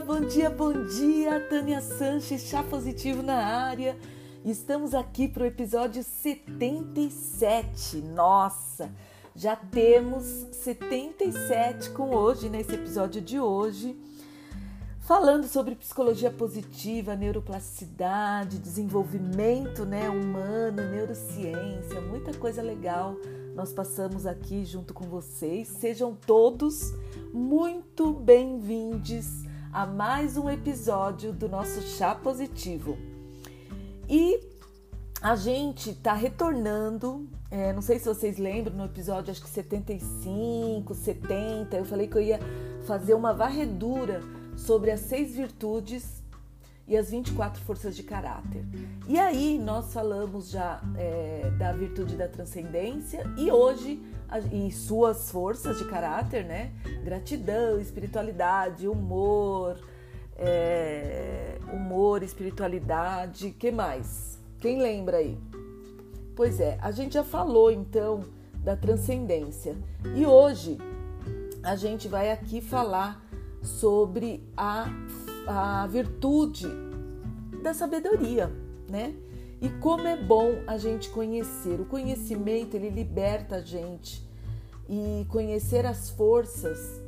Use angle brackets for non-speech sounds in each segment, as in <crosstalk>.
bom dia, bom dia, Tânia Sanches, chá positivo na área. Estamos aqui para o episódio 77. Nossa, já temos 77 com hoje, nesse episódio de hoje, falando sobre psicologia positiva, neuroplasticidade, desenvolvimento né, humano, neurociência, muita coisa legal nós passamos aqui junto com vocês. Sejam todos muito bem-vindos a mais um episódio do nosso Chá Positivo. E a gente está retornando, é, não sei se vocês lembram, no episódio acho que 75, 70, eu falei que eu ia fazer uma varredura sobre as seis virtudes e as 24 forças de caráter. E aí nós falamos já é, da virtude da transcendência e hoje e suas forças de caráter, né? Gratidão, espiritualidade, humor, é, humor, espiritualidade, que mais? Quem lembra aí? Pois é, a gente já falou então da transcendência e hoje a gente vai aqui falar sobre a a virtude da sabedoria, né? E como é bom a gente conhecer. O conhecimento, ele liberta a gente. E conhecer as forças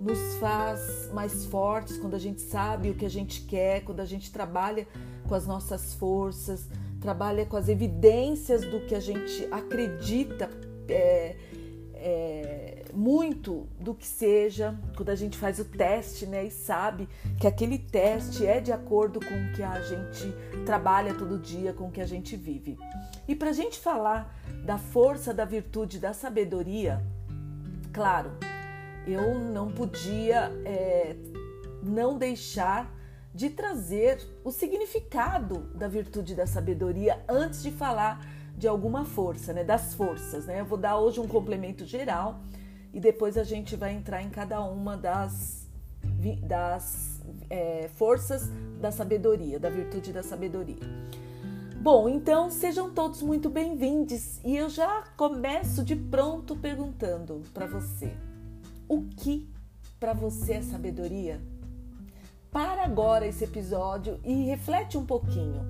nos faz mais fortes quando a gente sabe o que a gente quer, quando a gente trabalha com as nossas forças, trabalha com as evidências do que a gente acredita é, é, muito do que seja quando a gente faz o teste, né, e sabe que aquele teste é de acordo com o que a gente trabalha todo dia, com o que a gente vive. E para a gente falar da força, da virtude, da sabedoria, claro, eu não podia é, não deixar de trazer o significado da virtude da sabedoria antes de falar de alguma força, né? Das forças, né? Eu vou dar hoje um complemento geral e depois a gente vai entrar em cada uma das, das é, forças da sabedoria, da virtude da sabedoria. Bom, então sejam todos muito bem-vindos e eu já começo de pronto perguntando para você: o que para você é sabedoria? Para agora esse episódio e reflete um pouquinho.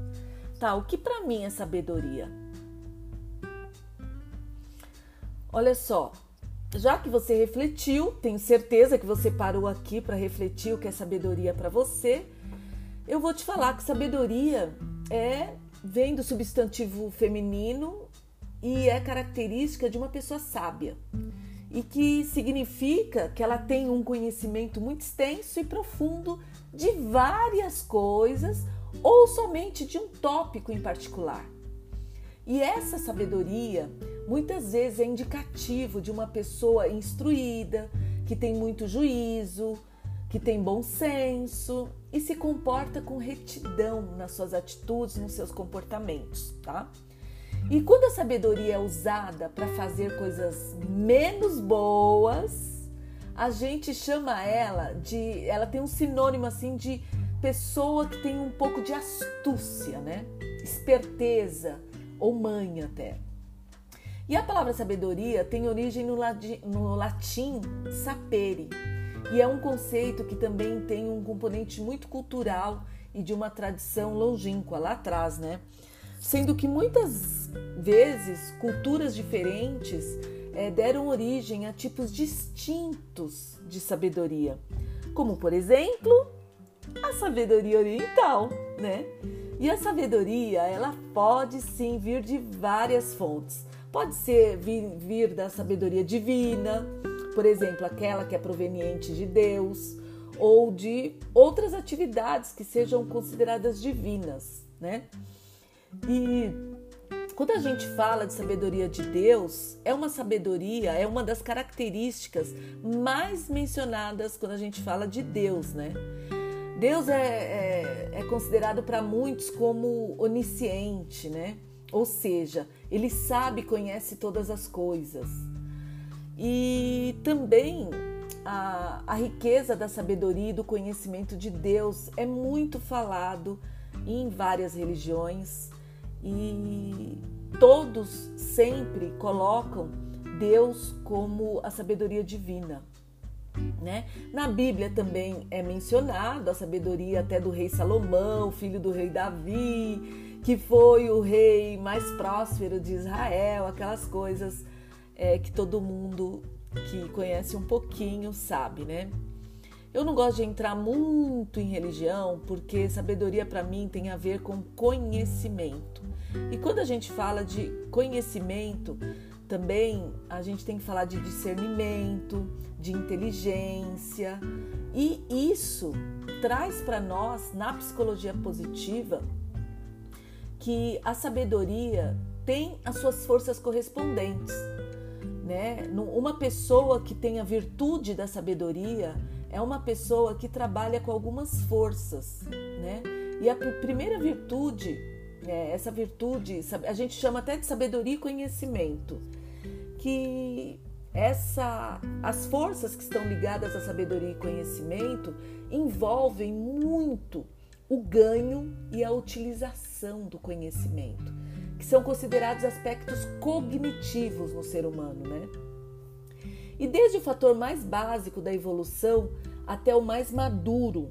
Tá, o que para mim é sabedoria? Olha só, já que você refletiu, tenho certeza que você parou aqui para refletir o que é sabedoria para você. Eu vou te falar que sabedoria é vem do substantivo feminino e é característica de uma pessoa sábia e que significa que ela tem um conhecimento muito extenso e profundo de várias coisas ou somente de um tópico em particular. E essa sabedoria muitas vezes é indicativo de uma pessoa instruída, que tem muito juízo, que tem bom senso e se comporta com retidão nas suas atitudes, nos seus comportamentos, tá? E quando a sabedoria é usada para fazer coisas menos boas, a gente chama ela de. Ela tem um sinônimo assim de pessoa que tem um pouco de astúcia, né? Esperteza ou manha até. E a palavra sabedoria tem origem no latim, no latim sapere, e é um conceito que também tem um componente muito cultural e de uma tradição longínqua lá atrás, né? Sendo que muitas vezes culturas diferentes é, deram origem a tipos distintos de sabedoria, como por exemplo a sabedoria oriental, né? E a sabedoria, ela pode sim vir de várias fontes. Pode ser vir, vir da sabedoria divina, por exemplo, aquela que é proveniente de Deus, ou de outras atividades que sejam consideradas divinas, né? E quando a gente fala de sabedoria de Deus, é uma sabedoria, é uma das características mais mencionadas quando a gente fala de Deus, né? Deus é, é, é considerado para muitos como onisciente, né? Ou seja, ele sabe, conhece todas as coisas. E também a, a riqueza da sabedoria e do conhecimento de Deus é muito falado em várias religiões e todos sempre colocam Deus como a sabedoria divina. Né? Na Bíblia também é mencionado a sabedoria até do rei Salomão, filho do rei Davi, que foi o rei mais próspero de Israel, aquelas coisas é, que todo mundo que conhece um pouquinho sabe, né? Eu não gosto de entrar muito em religião porque sabedoria para mim tem a ver com conhecimento. E quando a gente fala de conhecimento, também a gente tem que falar de discernimento, de inteligência, e isso traz para nós, na psicologia positiva, que a sabedoria tem as suas forças correspondentes. Né? Uma pessoa que tem a virtude da sabedoria é uma pessoa que trabalha com algumas forças. Né? E a primeira virtude, é, essa virtude, a gente chama até de sabedoria e conhecimento que essa, as forças que estão ligadas à sabedoria e conhecimento envolvem muito o ganho e a utilização do conhecimento, que são considerados aspectos cognitivos no ser humano, né? E desde o fator mais básico da evolução até o mais maduro,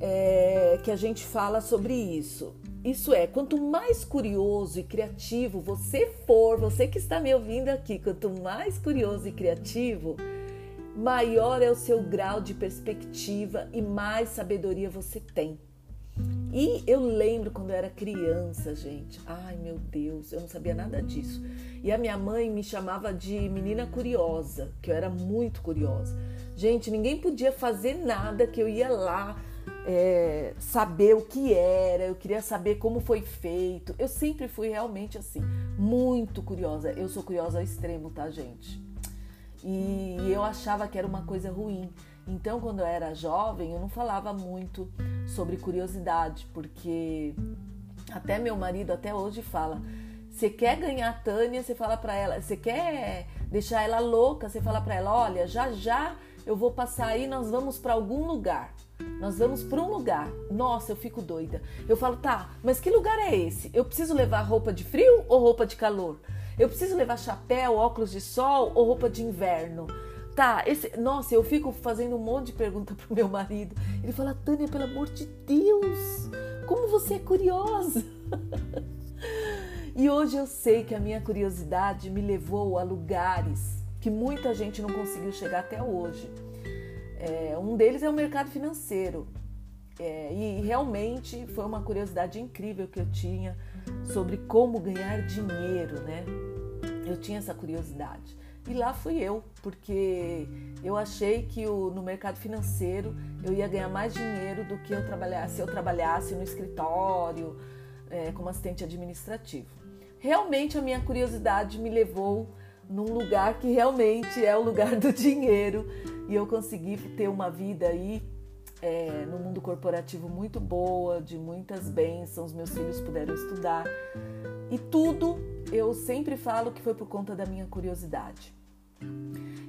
é, que a gente fala sobre isso. Isso é, quanto mais curioso e criativo você for, você que está me ouvindo aqui, quanto mais curioso e criativo, maior é o seu grau de perspectiva e mais sabedoria você tem. E eu lembro quando eu era criança, gente. Ai, meu Deus, eu não sabia nada disso. E a minha mãe me chamava de menina curiosa, que eu era muito curiosa. Gente, ninguém podia fazer nada que eu ia lá é, saber o que era, eu queria saber como foi feito. Eu sempre fui realmente assim, muito curiosa. Eu sou curiosa ao extremo, tá, gente? E eu achava que era uma coisa ruim. Então, quando eu era jovem, eu não falava muito sobre curiosidade, porque até meu marido até hoje fala: você quer ganhar a Tânia, você fala para ela, você quer deixar ela louca, você fala para ela: olha, já já eu vou passar aí, nós vamos para algum lugar. Nós vamos para um lugar. Nossa, eu fico doida. Eu falo, tá, mas que lugar é esse? Eu preciso levar roupa de frio ou roupa de calor? Eu preciso levar chapéu, óculos de sol ou roupa de inverno? Tá, esse. Nossa, eu fico fazendo um monte de pergunta <laughs> pro meu marido. Ele fala, Tânia, pelo amor de Deus, como você é curiosa. <laughs> e hoje eu sei que a minha curiosidade me levou a lugares que muita gente não conseguiu chegar até hoje. É, um deles é o mercado financeiro. É, e realmente foi uma curiosidade incrível que eu tinha sobre como ganhar dinheiro, né? Eu tinha essa curiosidade. E lá fui eu, porque eu achei que o, no mercado financeiro eu ia ganhar mais dinheiro do que eu trabalhasse, se eu trabalhasse no escritório é, como assistente administrativo. Realmente a minha curiosidade me levou num lugar que realmente é o lugar do dinheiro e eu consegui ter uma vida aí é, no mundo corporativo muito boa, de muitas bênçãos, meus filhos puderam estudar e tudo eu sempre falo que foi por conta da minha curiosidade.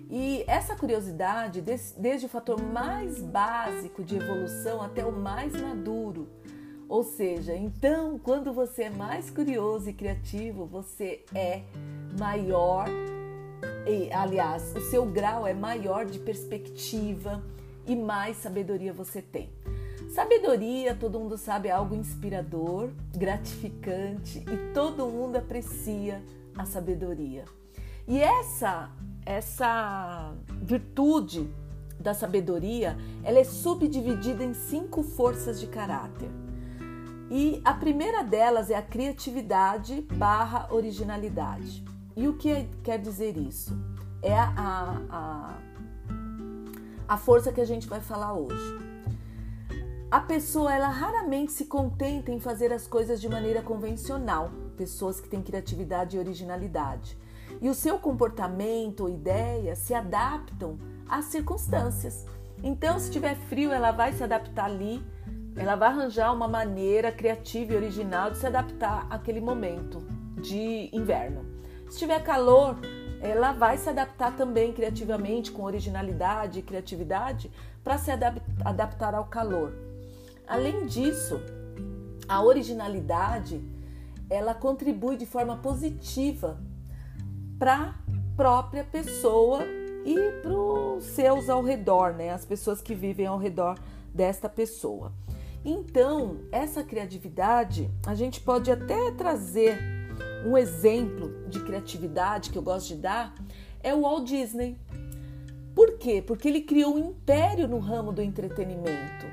E essa curiosidade, desde o fator mais básico de evolução até o mais maduro, ou seja, então, quando você é mais curioso e criativo, você é maior, e, aliás, o seu grau é maior de perspectiva e mais sabedoria você tem. Sabedoria, todo mundo sabe, é algo inspirador, gratificante e todo mundo aprecia a sabedoria. E essa essa virtude da sabedoria, ela é subdividida em cinco forças de caráter. E a primeira delas é a criatividade barra originalidade. E o que é, quer dizer isso? É a, a, a força que a gente vai falar hoje. A pessoa, ela raramente se contenta em fazer as coisas de maneira convencional, pessoas que têm criatividade e originalidade. E o seu comportamento ou ideia se adaptam às circunstâncias. Então, se tiver frio, ela vai se adaptar ali, ela vai arranjar uma maneira criativa e original de se adaptar àquele momento de inverno. Se tiver calor, ela vai se adaptar também criativamente, com originalidade e criatividade, para se adaptar ao calor. Além disso, a originalidade ela contribui de forma positiva para a própria pessoa e para os seus ao redor, né? As pessoas que vivem ao redor desta pessoa. Então, essa criatividade, a gente pode até trazer um exemplo de criatividade que eu gosto de dar, é o Walt Disney. Por quê? Porque ele criou um império no ramo do entretenimento.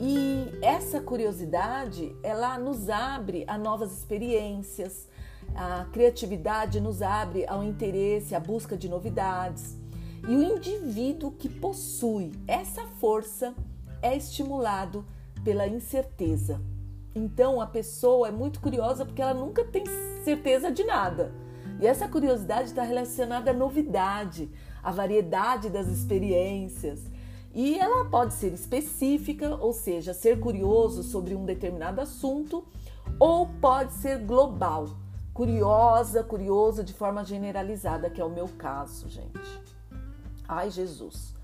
E essa curiosidade, ela nos abre a novas experiências, a criatividade nos abre ao interesse, à busca de novidades. E o indivíduo que possui essa força é estimulado pela incerteza. Então a pessoa é muito curiosa porque ela nunca tem certeza de nada. E essa curiosidade está relacionada à novidade, à variedade das experiências. E ela pode ser específica, ou seja, ser curioso sobre um determinado assunto, ou pode ser global, curiosa, curioso de forma generalizada, que é o meu caso, gente. Ai, Jesus.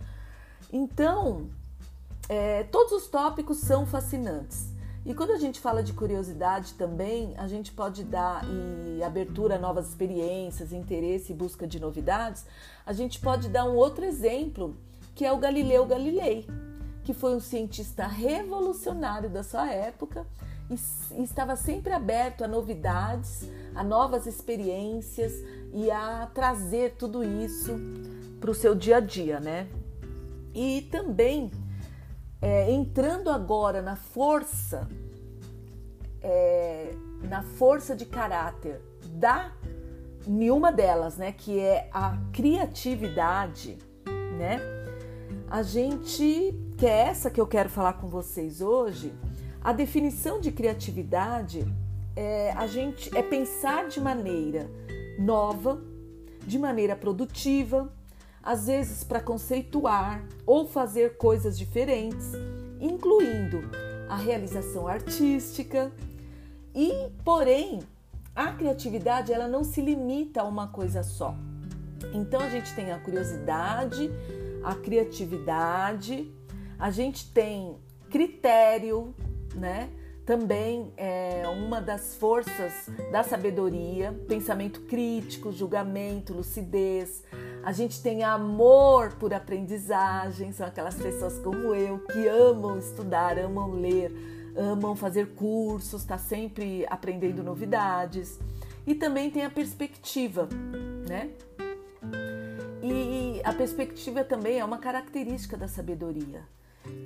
Então, é, todos os tópicos são fascinantes. E quando a gente fala de curiosidade também, a gente pode dar e abertura a novas experiências, interesse e busca de novidades. A gente pode dar um outro exemplo, que é o Galileu Galilei, que foi um cientista revolucionário da sua época e estava sempre aberto a novidades, a novas experiências e a trazer tudo isso para o seu dia a dia, né? E também é, entrando agora na força, é, na força de caráter da nenhuma delas, né, que é a criatividade, né? A gente, que é essa que eu quero falar com vocês hoje, a definição de criatividade é a gente é pensar de maneira nova, de maneira produtiva, às vezes para conceituar ou fazer coisas diferentes, incluindo a realização artística. E, porém, a criatividade ela não se limita a uma coisa só. Então a gente tem a curiosidade, a criatividade, a gente tem critério, né? também é uma das forças da sabedoria, pensamento crítico, julgamento, lucidez. A gente tem amor por aprendizagem, são aquelas pessoas como eu que amam estudar, amam ler, amam fazer cursos, está sempre aprendendo novidades. E também tem a perspectiva, né? E a perspectiva também é uma característica da sabedoria.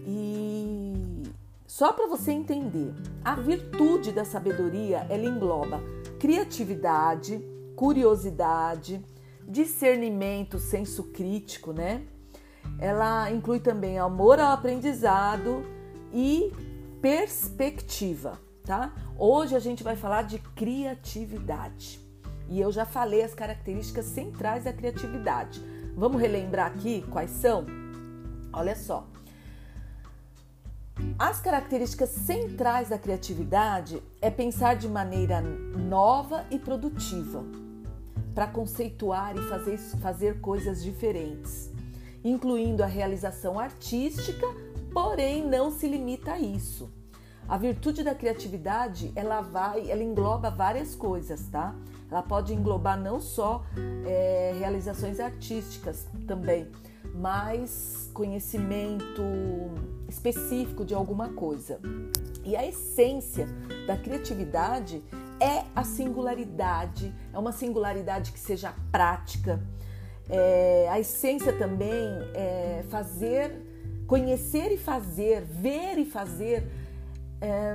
E só para você entender, a virtude da sabedoria ela engloba criatividade, curiosidade, discernimento, senso crítico, né? Ela inclui também amor ao aprendizado e perspectiva, tá? Hoje a gente vai falar de criatividade. E eu já falei as características centrais da criatividade. Vamos relembrar aqui quais são? Olha só. As características centrais da criatividade é pensar de maneira nova e produtiva, para conceituar e fazer, fazer coisas diferentes, incluindo a realização artística, porém não se limita a isso. A virtude da criatividade, ela vai, ela engloba várias coisas, tá? Ela pode englobar não só é, realizações artísticas também, mas conhecimento específico de alguma coisa. E a essência da criatividade é a singularidade, é uma singularidade que seja prática. É, a essência também é fazer, conhecer e fazer, ver e fazer é,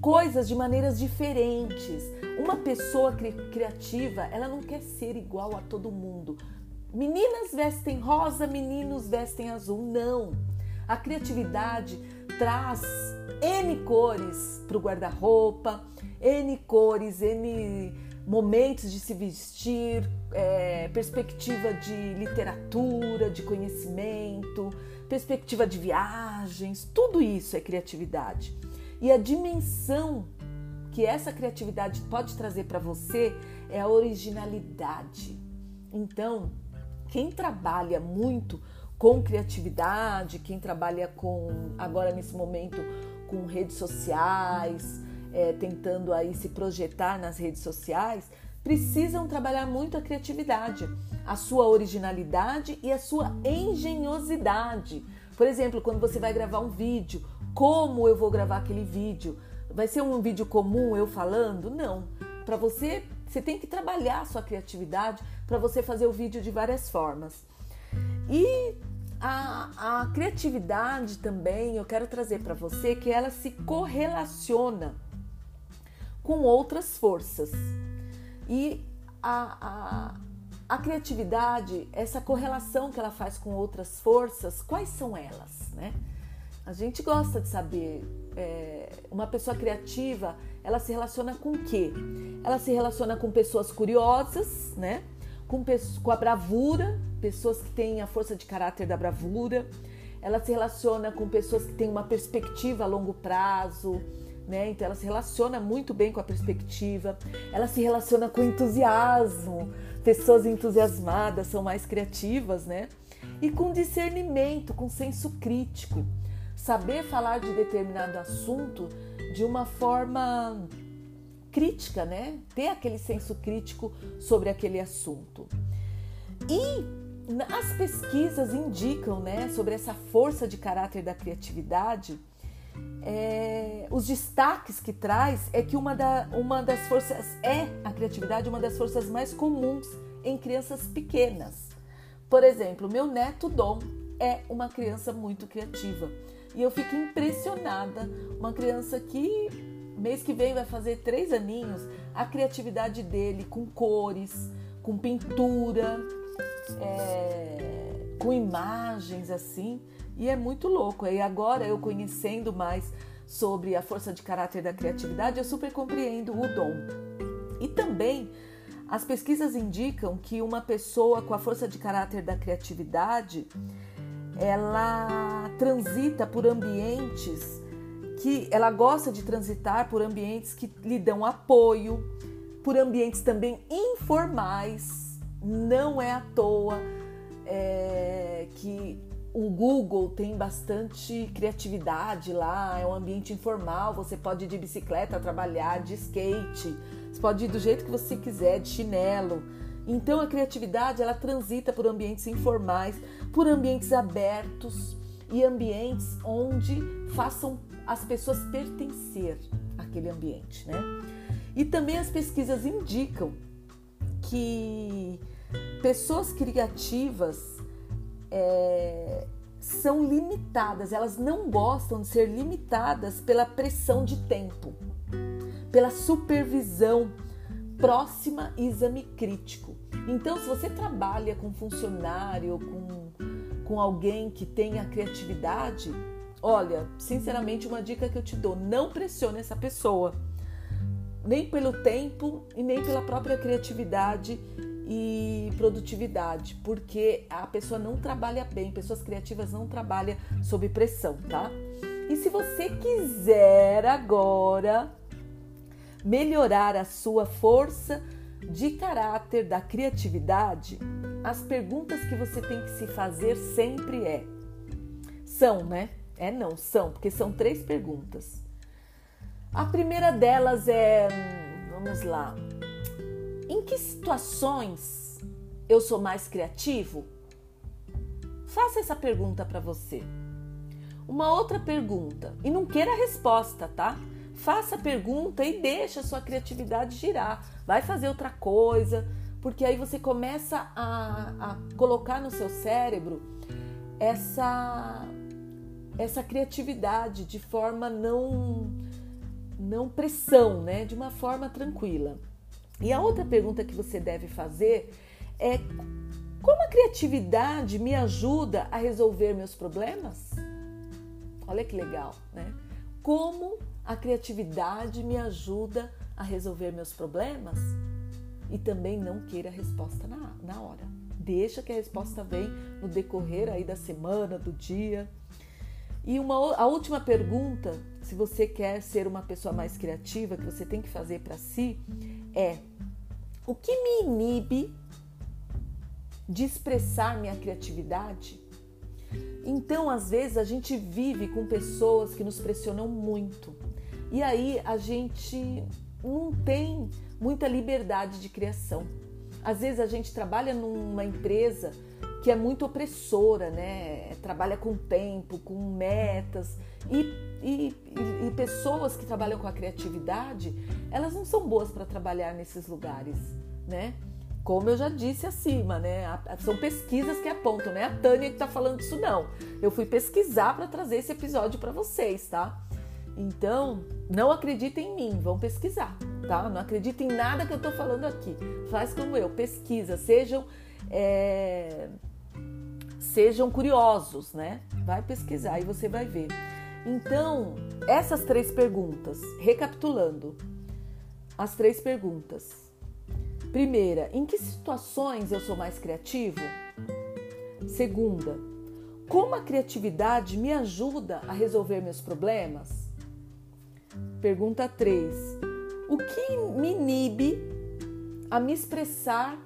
coisas de maneiras diferentes. Uma pessoa cri criativa, ela não quer ser igual a todo mundo. Meninas vestem rosa, meninos vestem azul. Não. A criatividade traz N cores para o guarda-roupa, N cores, N momentos de se vestir, é, perspectiva de literatura, de conhecimento, perspectiva de viagens, tudo isso é criatividade. E a dimensão que essa criatividade pode trazer para você é a originalidade. Então, quem trabalha muito com criatividade, quem trabalha com agora nesse momento com redes sociais, é, tentando aí se projetar nas redes sociais, precisam trabalhar muito a criatividade, a sua originalidade e a sua engenhosidade. Por exemplo, quando você vai gravar um vídeo, como eu vou gravar aquele vídeo? Vai ser um vídeo comum eu falando? Não. Para você, você tem que trabalhar a sua criatividade para você fazer o vídeo de várias formas. E a, a criatividade também, eu quero trazer para você que ela se correlaciona com outras forças. E a, a, a criatividade, essa correlação que ela faz com outras forças, quais são elas, né? A gente gosta de saber. É, uma pessoa criativa, ela se relaciona com o quê? Ela se relaciona com pessoas curiosas, né? Com, com a bravura, pessoas que têm a força de caráter da bravura. Ela se relaciona com pessoas que têm uma perspectiva a longo prazo, né? Então ela se relaciona muito bem com a perspectiva. Ela se relaciona com entusiasmo. Pessoas entusiasmadas são mais criativas, né? E com discernimento, com senso crítico. Saber falar de determinado assunto de uma forma crítica, né? Ter aquele senso crítico sobre aquele assunto. E as pesquisas indicam, né, sobre essa força de caráter da criatividade, é, os destaques que traz é que uma, da, uma das forças é a criatividade, uma das forças mais comuns em crianças pequenas. Por exemplo, meu neto Dom é uma criança muito criativa e eu fico impressionada. Uma criança que mês que vem vai fazer três aninhos, a criatividade dele com cores, com pintura, é, com imagens assim, e é muito louco. E agora eu conhecendo mais sobre a força de caráter da criatividade, eu super compreendo o dom. E também as pesquisas indicam que uma pessoa com a força de caráter da criatividade, ela transita por ambientes que ela gosta de transitar por ambientes que lhe dão apoio, por ambientes também informais, não é à toa é, que o Google tem bastante criatividade lá, é um ambiente informal, você pode ir de bicicleta trabalhar, de skate, você pode ir do jeito que você quiser, de chinelo. Então a criatividade ela transita por ambientes informais, por ambientes abertos e ambientes onde façam as pessoas pertencer àquele ambiente, né? E também as pesquisas indicam que Pessoas criativas é, são limitadas, elas não gostam de ser limitadas pela pressão de tempo, pela supervisão próxima e exame crítico. Então, se você trabalha com funcionário, com, com alguém que tenha criatividade, olha, sinceramente, uma dica que eu te dou: não pressione essa pessoa, nem pelo tempo e nem pela própria criatividade e produtividade, porque a pessoa não trabalha bem, pessoas criativas não trabalham sob pressão, tá? E se você quiser agora melhorar a sua força de caráter da criatividade, as perguntas que você tem que se fazer sempre é: são, né? É não, são, porque são três perguntas. A primeira delas é, hum, vamos lá, em que situações eu sou mais criativo? Faça essa pergunta para você. Uma outra pergunta, e não queira a resposta, tá? Faça a pergunta e deixa a sua criatividade girar. Vai fazer outra coisa, porque aí você começa a, a colocar no seu cérebro essa essa criatividade de forma não não pressão, né? De uma forma tranquila. E a outra pergunta que você deve fazer é: como a criatividade me ajuda a resolver meus problemas? Olha que legal, né? Como a criatividade me ajuda a resolver meus problemas? E também não queira a resposta na, na hora. Deixa que a resposta vem no decorrer aí da semana, do dia. E uma, a última pergunta, se você quer ser uma pessoa mais criativa, que você tem que fazer para si, é: o que me inibe de expressar minha criatividade? Então, às vezes, a gente vive com pessoas que nos pressionam muito. E aí a gente não tem muita liberdade de criação. Às vezes a gente trabalha numa empresa que é muito opressora, né? Trabalha com tempo, com metas e, e, e pessoas que trabalham com a criatividade, elas não são boas para trabalhar nesses lugares, né? Como eu já disse acima, né? São pesquisas que apontam, né? A Tânia que está falando isso não. Eu fui pesquisar para trazer esse episódio para vocês, tá? Então, não acreditem em mim, vão pesquisar, tá? Não acreditem em nada que eu estou falando aqui. Faz como eu, pesquisa, sejam é, sejam curiosos, né? Vai pesquisar e você vai ver. Então, essas três perguntas, recapitulando, as três perguntas. Primeira, em que situações eu sou mais criativo? Segunda, como a criatividade me ajuda a resolver meus problemas? Pergunta 3. O que me inibe a me expressar,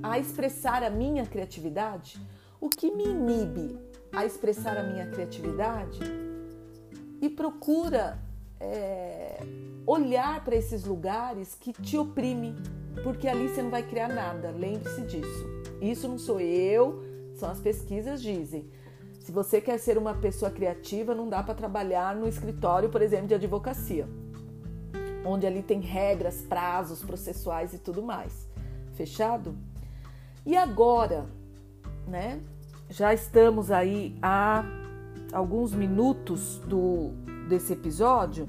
a expressar a minha criatividade? O que me inibe a expressar a minha criatividade? E procura é, olhar para esses lugares que te oprimem, porque ali você não vai criar nada. Lembre-se disso. Isso não sou eu, são as pesquisas dizem. Se você quer ser uma pessoa criativa, não dá para trabalhar no escritório, por exemplo, de advocacia, onde ali tem regras, prazos processuais e tudo mais. Fechado? E agora, né? Já estamos aí há alguns minutos do desse episódio,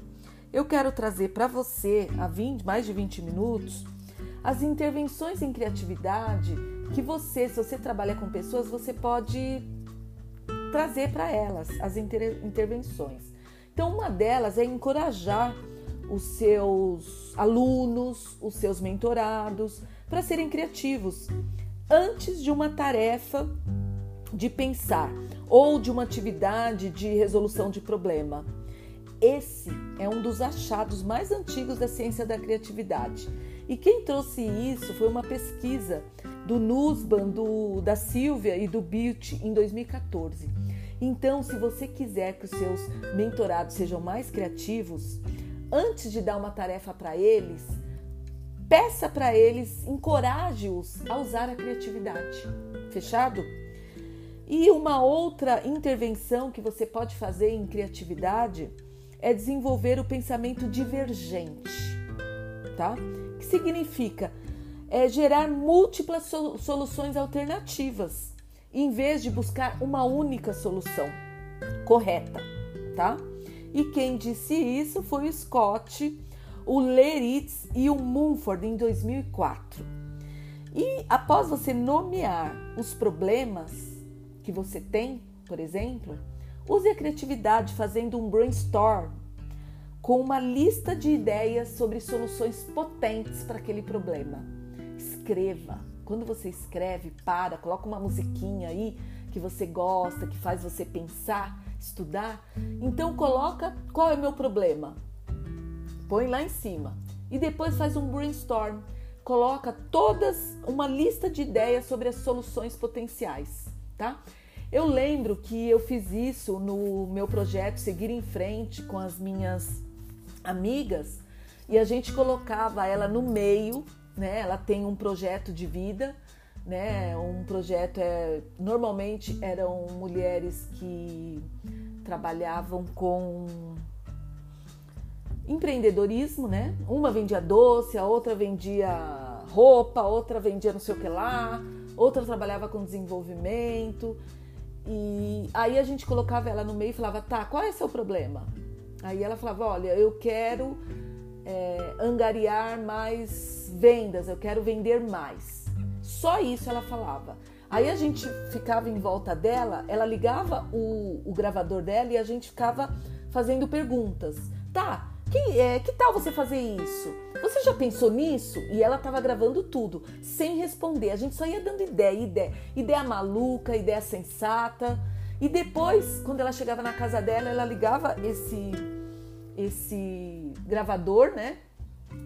eu quero trazer para você, há 20, mais de 20 minutos, as intervenções em criatividade que você, se você trabalha com pessoas, você pode trazer para elas as inter, intervenções. Então, uma delas é encorajar os seus alunos, os seus mentorados, para serem criativos antes de uma tarefa de pensar ou de uma atividade de resolução de problema. Esse é um dos achados mais antigos da ciência da criatividade. E quem trouxe isso foi uma pesquisa do Nussbaum, do, da Silvia e do Bilt em 2014. Então, se você quiser que os seus mentorados sejam mais criativos, antes de dar uma tarefa para eles, peça para eles, encoraje-os a usar a criatividade. Fechado? E uma outra intervenção que você pode fazer em criatividade é desenvolver o pensamento divergente, tá? Que significa é gerar múltiplas soluções alternativas, em vez de buscar uma única solução correta, tá? E quem disse isso foi o Scott, o Leritz e o Mumford em 2004. E após você nomear os problemas que você tem, por exemplo, Use a criatividade fazendo um brainstorm com uma lista de ideias sobre soluções potentes para aquele problema. Escreva. Quando você escreve, para, coloca uma musiquinha aí que você gosta, que faz você pensar, estudar. Então coloca qual é o meu problema. Põe lá em cima. E depois faz um brainstorm. Coloca todas uma lista de ideias sobre as soluções potenciais, tá? Eu lembro que eu fiz isso no meu projeto Seguir em Frente com as minhas amigas e a gente colocava ela no meio, né? Ela tem um projeto de vida, né? Um projeto é normalmente eram mulheres que trabalhavam com empreendedorismo, né? Uma vendia doce, a outra vendia roupa, a outra vendia não sei o que lá, outra trabalhava com desenvolvimento. E aí a gente colocava ela no meio e falava, tá, qual é seu problema? Aí ela falava, olha, eu quero é, angariar mais vendas, eu quero vender mais. Só isso ela falava. Aí a gente ficava em volta dela, ela ligava o, o gravador dela e a gente ficava fazendo perguntas. Tá, que, é, que tal você fazer isso? Você já pensou nisso? E ela estava gravando tudo, sem responder. A gente só ia dando ideia, ideia, ideia maluca, ideia sensata. E depois, quando ela chegava na casa dela, ela ligava esse esse gravador, né?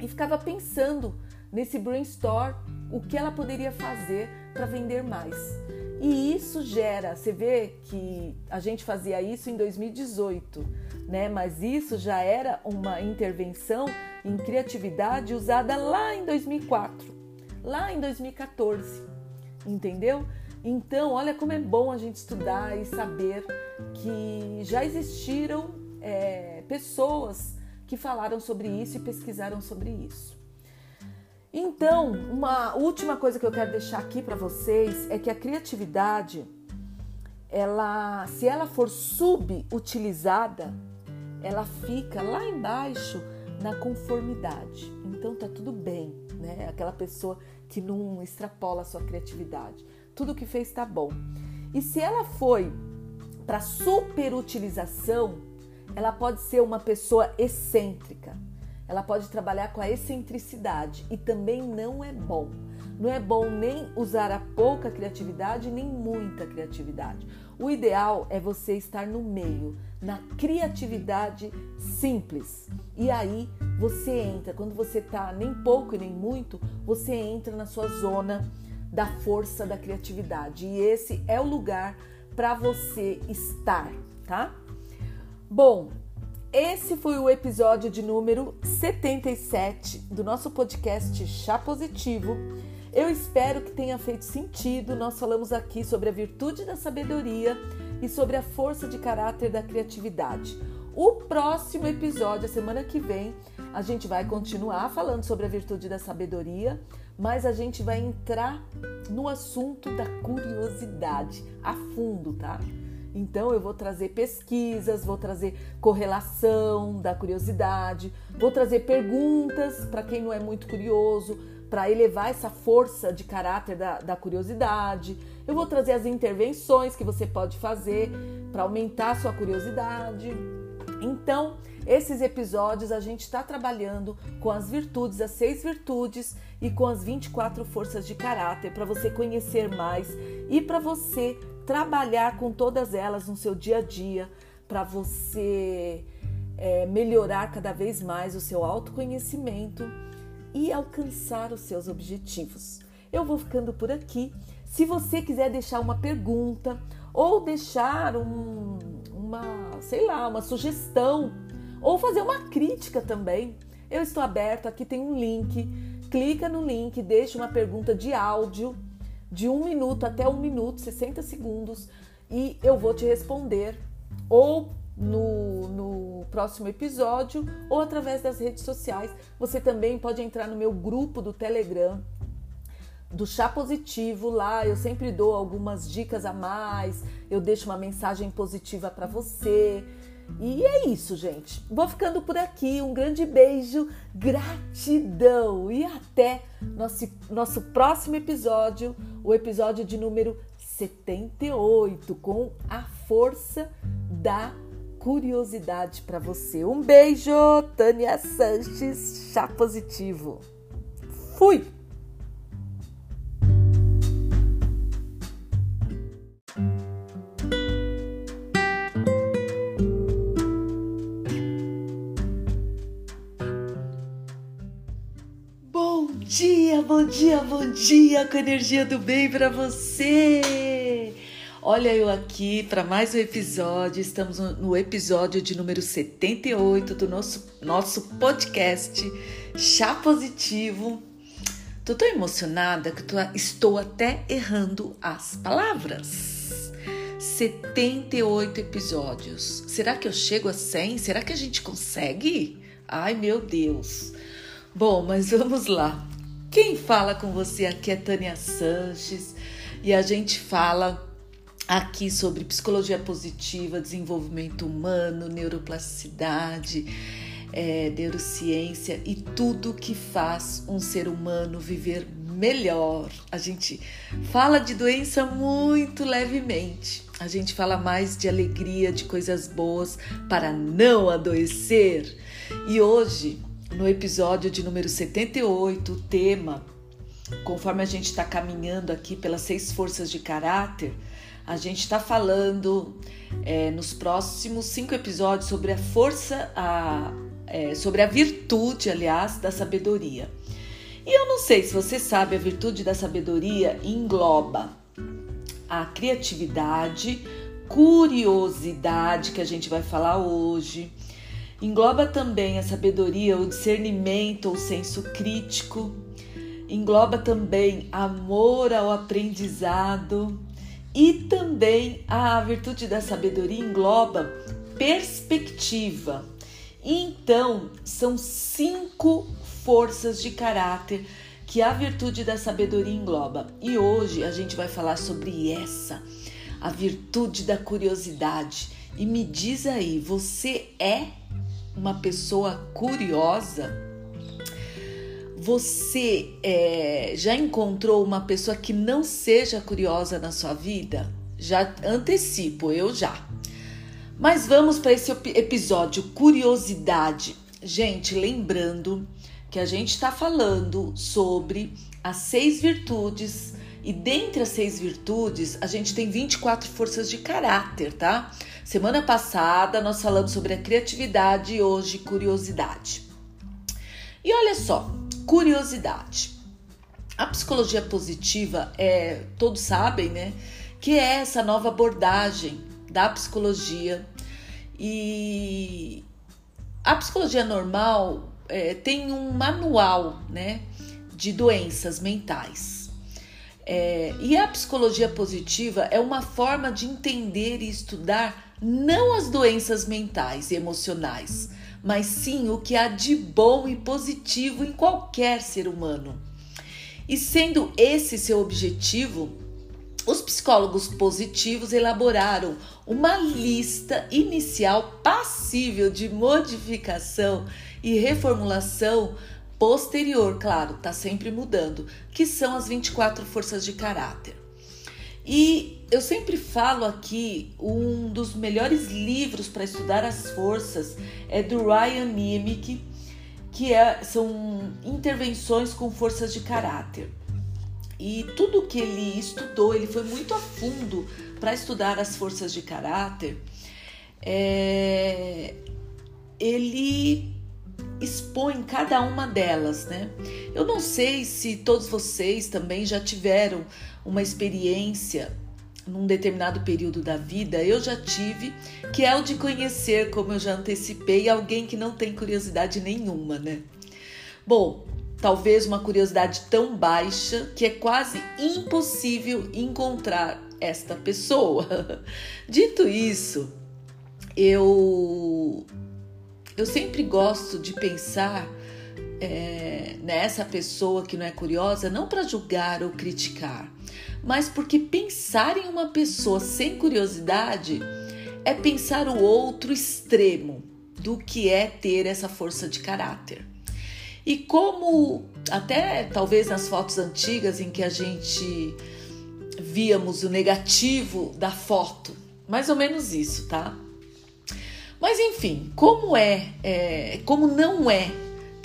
E ficava pensando nesse brainstorm o que ela poderia fazer para vender mais. E isso gera, você vê que a gente fazia isso em 2018 né? Mas isso já era uma intervenção em criatividade usada lá em 2004, lá em 2014, entendeu? Então, olha como é bom a gente estudar e saber que já existiram é, pessoas que falaram sobre isso e pesquisaram sobre isso. Então, uma última coisa que eu quero deixar aqui para vocês é que a criatividade, ela, se ela for subutilizada, ela fica lá embaixo na conformidade. Então tá tudo bem, né? Aquela pessoa que não extrapola a sua criatividade. Tudo que fez tá bom. E se ela foi para superutilização, ela pode ser uma pessoa excêntrica. Ela pode trabalhar com a excentricidade e também não é bom. Não é bom nem usar a pouca criatividade nem muita criatividade. O ideal é você estar no meio, na criatividade simples. E aí você entra, quando você tá nem pouco e nem muito, você entra na sua zona da força da criatividade. E esse é o lugar para você estar, tá? Bom, esse foi o episódio de número 77 do nosso podcast Chá Positivo. Eu espero que tenha feito sentido. Nós falamos aqui sobre a virtude da sabedoria e sobre a força de caráter da criatividade. O próximo episódio, a semana que vem, a gente vai continuar falando sobre a virtude da sabedoria, mas a gente vai entrar no assunto da curiosidade a fundo, tá? Então eu vou trazer pesquisas, vou trazer correlação da curiosidade, vou trazer perguntas para quem não é muito curioso, para elevar essa força de caráter da, da, curiosidade. Eu vou trazer as intervenções que você pode fazer para aumentar a sua curiosidade. Então, esses episódios a gente está trabalhando com as virtudes, as seis virtudes e com as 24 forças de caráter para você conhecer mais e para você trabalhar com todas elas no seu dia a dia, para você é, melhorar cada vez mais o seu autoconhecimento e alcançar os seus objetivos. Eu vou ficando por aqui. Se você quiser deixar uma pergunta ou deixar um, uma, sei lá, uma sugestão ou fazer uma crítica também, eu estou aberto. Aqui tem um link. Clica no link, deixa uma pergunta de áudio de um minuto até um minuto, 60 segundos, e eu vou te responder ou no, no próximo episódio ou através das redes sociais. Você também pode entrar no meu grupo do Telegram do Chá Positivo. Lá eu sempre dou algumas dicas a mais, eu deixo uma mensagem positiva para você. E é isso, gente. Vou ficando por aqui. Um grande beijo, gratidão e até nosso, nosso próximo episódio, o episódio de número 78, com a força da curiosidade para você. Um beijo, Tânia Sanches, chá positivo. Fui! Dia, bom dia, bom dia com energia do bem para você. Olha eu aqui para mais um episódio. Estamos no episódio de número 78 do nosso, nosso podcast Chá Positivo. Tô tão emocionada que tô, estou até errando as palavras. 78 episódios. Será que eu chego a 100? Será que a gente consegue? Ai, meu Deus. Bom, mas vamos lá. Quem fala com você aqui é Tânia Sanches e a gente fala aqui sobre psicologia positiva, desenvolvimento humano, neuroplasticidade, é, neurociência e tudo que faz um ser humano viver melhor. A gente fala de doença muito levemente. A gente fala mais de alegria, de coisas boas para não adoecer. E hoje, no episódio de número 78, o tema, conforme a gente está caminhando aqui pelas seis forças de caráter, a gente está falando é, nos próximos cinco episódios sobre a força, a, é, sobre a virtude, aliás, da sabedoria. E eu não sei se você sabe, a virtude da sabedoria engloba a criatividade, curiosidade que a gente vai falar hoje. Engloba também a sabedoria, o discernimento, o senso crítico. Engloba também amor ao aprendizado. E também a virtude da sabedoria engloba perspectiva. Então, são cinco forças de caráter que a virtude da sabedoria engloba. E hoje a gente vai falar sobre essa, a virtude da curiosidade. E me diz aí, você é uma pessoa curiosa? Você é, já encontrou uma pessoa que não seja curiosa na sua vida? Já antecipo, eu já. Mas vamos para esse episódio curiosidade. Gente, lembrando que a gente está falando sobre as seis virtudes e dentre as seis virtudes a gente tem 24 forças de caráter, tá? Semana passada nós falamos sobre a criatividade e hoje curiosidade. E olha só, curiosidade. A psicologia positiva é, todos sabem, né, que é essa nova abordagem da psicologia e a psicologia normal é, tem um manual né, de doenças mentais. É, e a psicologia positiva é uma forma de entender e estudar não as doenças mentais e emocionais, mas sim o que há de bom e positivo em qualquer ser humano. E sendo esse seu objetivo, os psicólogos positivos elaboraram uma lista inicial passível de modificação e reformulação posterior, claro, tá sempre mudando, que são as 24 forças de caráter. E eu sempre falo aqui, um dos melhores livros para estudar as forças é do Ryan Niemick, que é, são intervenções com forças de caráter. E tudo que ele estudou, ele foi muito a fundo para estudar as forças de caráter. É, ele expõe cada uma delas, né? Eu não sei se todos vocês também já tiveram uma experiência num determinado período da vida, eu já tive, que é o de conhecer, como eu já antecipei, alguém que não tem curiosidade nenhuma, né? Bom, talvez uma curiosidade tão baixa que é quase impossível encontrar esta pessoa. <laughs> Dito isso, eu eu sempre gosto de pensar é, nessa pessoa que não é curiosa, não para julgar ou criticar, mas porque pensar em uma pessoa sem curiosidade é pensar o outro extremo do que é ter essa força de caráter. E como até talvez nas fotos antigas em que a gente víamos o negativo da foto, mais ou menos isso, tá? Mas enfim, como é, é como não é,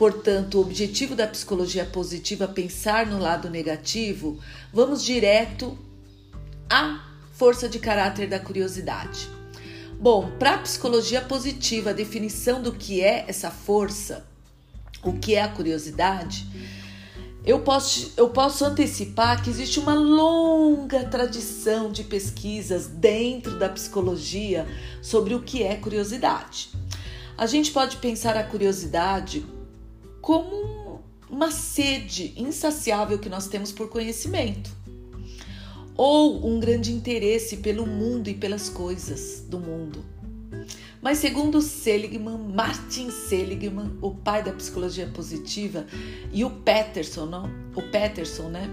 portanto, o objetivo da psicologia positiva pensar no lado negativo, vamos direto à força de caráter da curiosidade. Bom, para a psicologia positiva, a definição do que é essa força, o que é a curiosidade, eu posso, eu posso antecipar que existe uma longa tradição de pesquisas dentro da psicologia sobre o que é curiosidade. A gente pode pensar a curiosidade como uma sede insaciável que nós temos por conhecimento, ou um grande interesse pelo mundo e pelas coisas do mundo. Mas segundo Seligman, Martin Seligman, o pai da psicologia positiva, e o Peterson, não? o Peterson, né?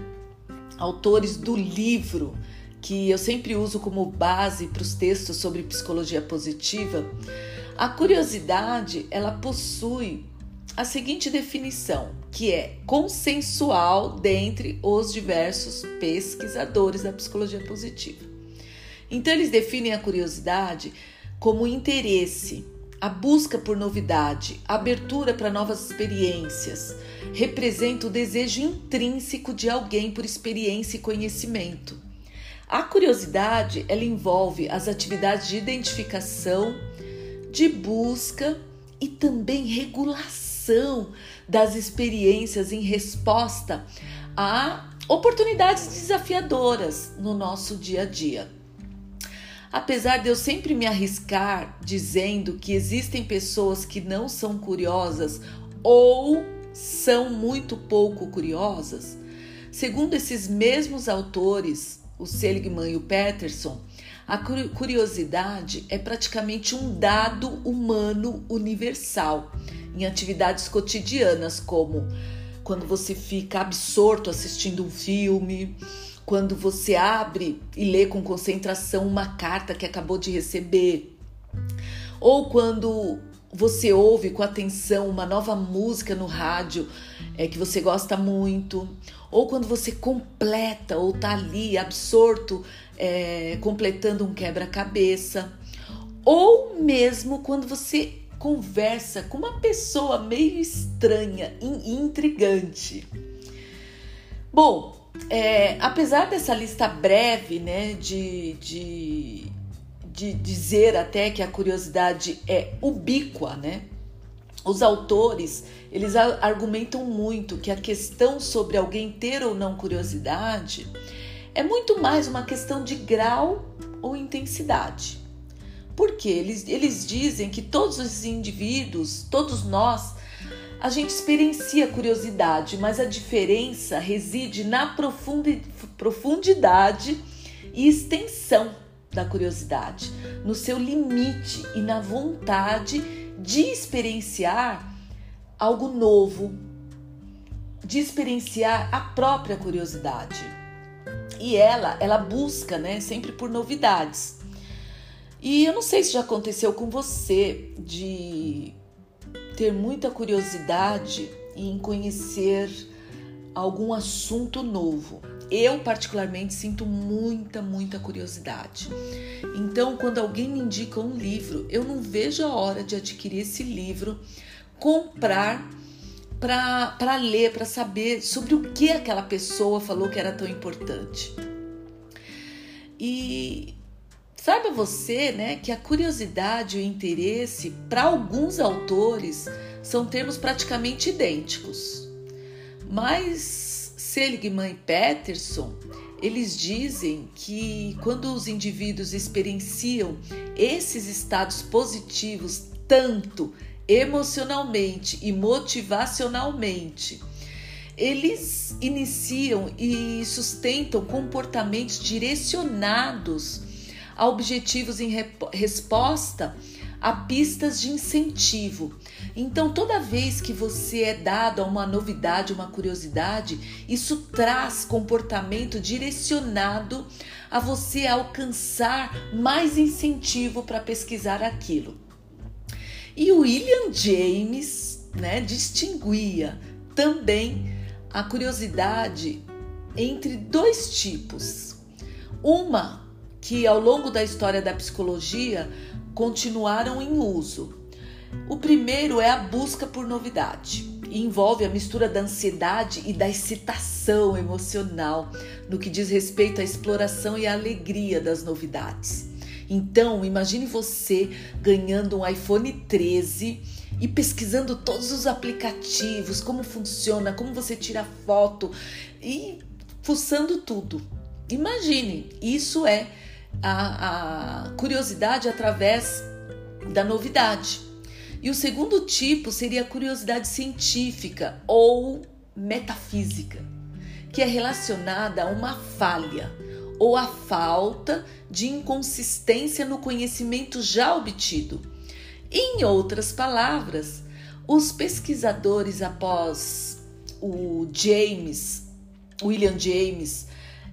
Autores do livro que eu sempre uso como base para os textos sobre psicologia positiva, a curiosidade ela possui a seguinte definição, que é consensual dentre os diversos pesquisadores da psicologia positiva. Então eles definem a curiosidade como interesse, a busca por novidade, abertura para novas experiências, representa o desejo intrínseco de alguém por experiência e conhecimento. A curiosidade, ela envolve as atividades de identificação, de busca e também regulação das experiências em resposta a oportunidades desafiadoras no nosso dia a dia. Apesar de eu sempre me arriscar dizendo que existem pessoas que não são curiosas ou são muito pouco curiosas, segundo esses mesmos autores, o Seligman e o Peterson, a curiosidade é praticamente um dado humano universal em atividades cotidianas, como quando você fica absorto assistindo um filme, quando você abre e lê com concentração uma carta que acabou de receber, ou quando você ouve com atenção uma nova música no rádio é, que você gosta muito, ou quando você completa ou tá ali absorto é, completando um quebra-cabeça, ou mesmo quando você conversa com uma pessoa meio estranha e intrigante. Bom, é, apesar dessa lista breve, né, de, de, de dizer até que a curiosidade é ubíqua, né, os autores eles argumentam muito que a questão sobre alguém ter ou não curiosidade é muito mais uma questão de grau ou intensidade. Porque eles, eles dizem que todos os indivíduos, todos nós, a gente experiencia curiosidade, mas a diferença reside na profundidade e extensão da curiosidade, no seu limite e na vontade de experienciar algo novo, de experienciar a própria curiosidade. E ela, ela busca, né, sempre por novidades. E eu não sei se já aconteceu com você de ter muita curiosidade em conhecer algum assunto novo. Eu, particularmente, sinto muita, muita curiosidade. Então, quando alguém me indica um livro, eu não vejo a hora de adquirir esse livro, comprar para ler, para saber sobre o que aquela pessoa falou que era tão importante. E Saiba você, né, que a curiosidade e o interesse, para alguns autores, são termos praticamente idênticos. Mas Seligman e Peterson, eles dizem que quando os indivíduos experienciam esses estados positivos tanto emocionalmente e motivacionalmente, eles iniciam e sustentam comportamentos direcionados a objetivos em resposta a pistas de incentivo. Então, toda vez que você é dado a uma novidade, uma curiosidade, isso traz comportamento direcionado a você alcançar mais incentivo para pesquisar aquilo. E o William James, né, distinguia também a curiosidade entre dois tipos. Uma que ao longo da história da psicologia continuaram em uso. O primeiro é a busca por novidade e envolve a mistura da ansiedade e da excitação emocional no que diz respeito à exploração e à alegria das novidades. Então, imagine você ganhando um iPhone 13 e pesquisando todos os aplicativos, como funciona, como você tira foto e fuçando tudo. Imagine, isso é a, a curiosidade através da novidade. E o segundo tipo seria a curiosidade científica ou metafísica, que é relacionada a uma falha ou a falta de inconsistência no conhecimento já obtido. Em outras palavras, os pesquisadores após o James, William James,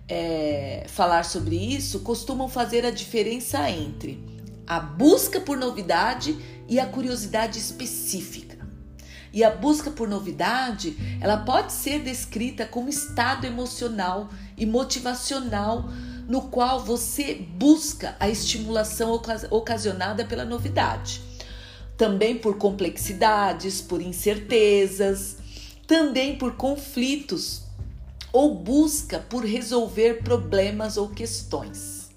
é, falar sobre isso costumam fazer a diferença entre a busca por novidade e a curiosidade específica. E a busca por novidade, ela pode ser descrita como estado emocional e motivacional no qual você busca a estimulação ocasionada pela novidade. Também por complexidades, por incertezas, também por conflitos ou busca por resolver problemas ou questões.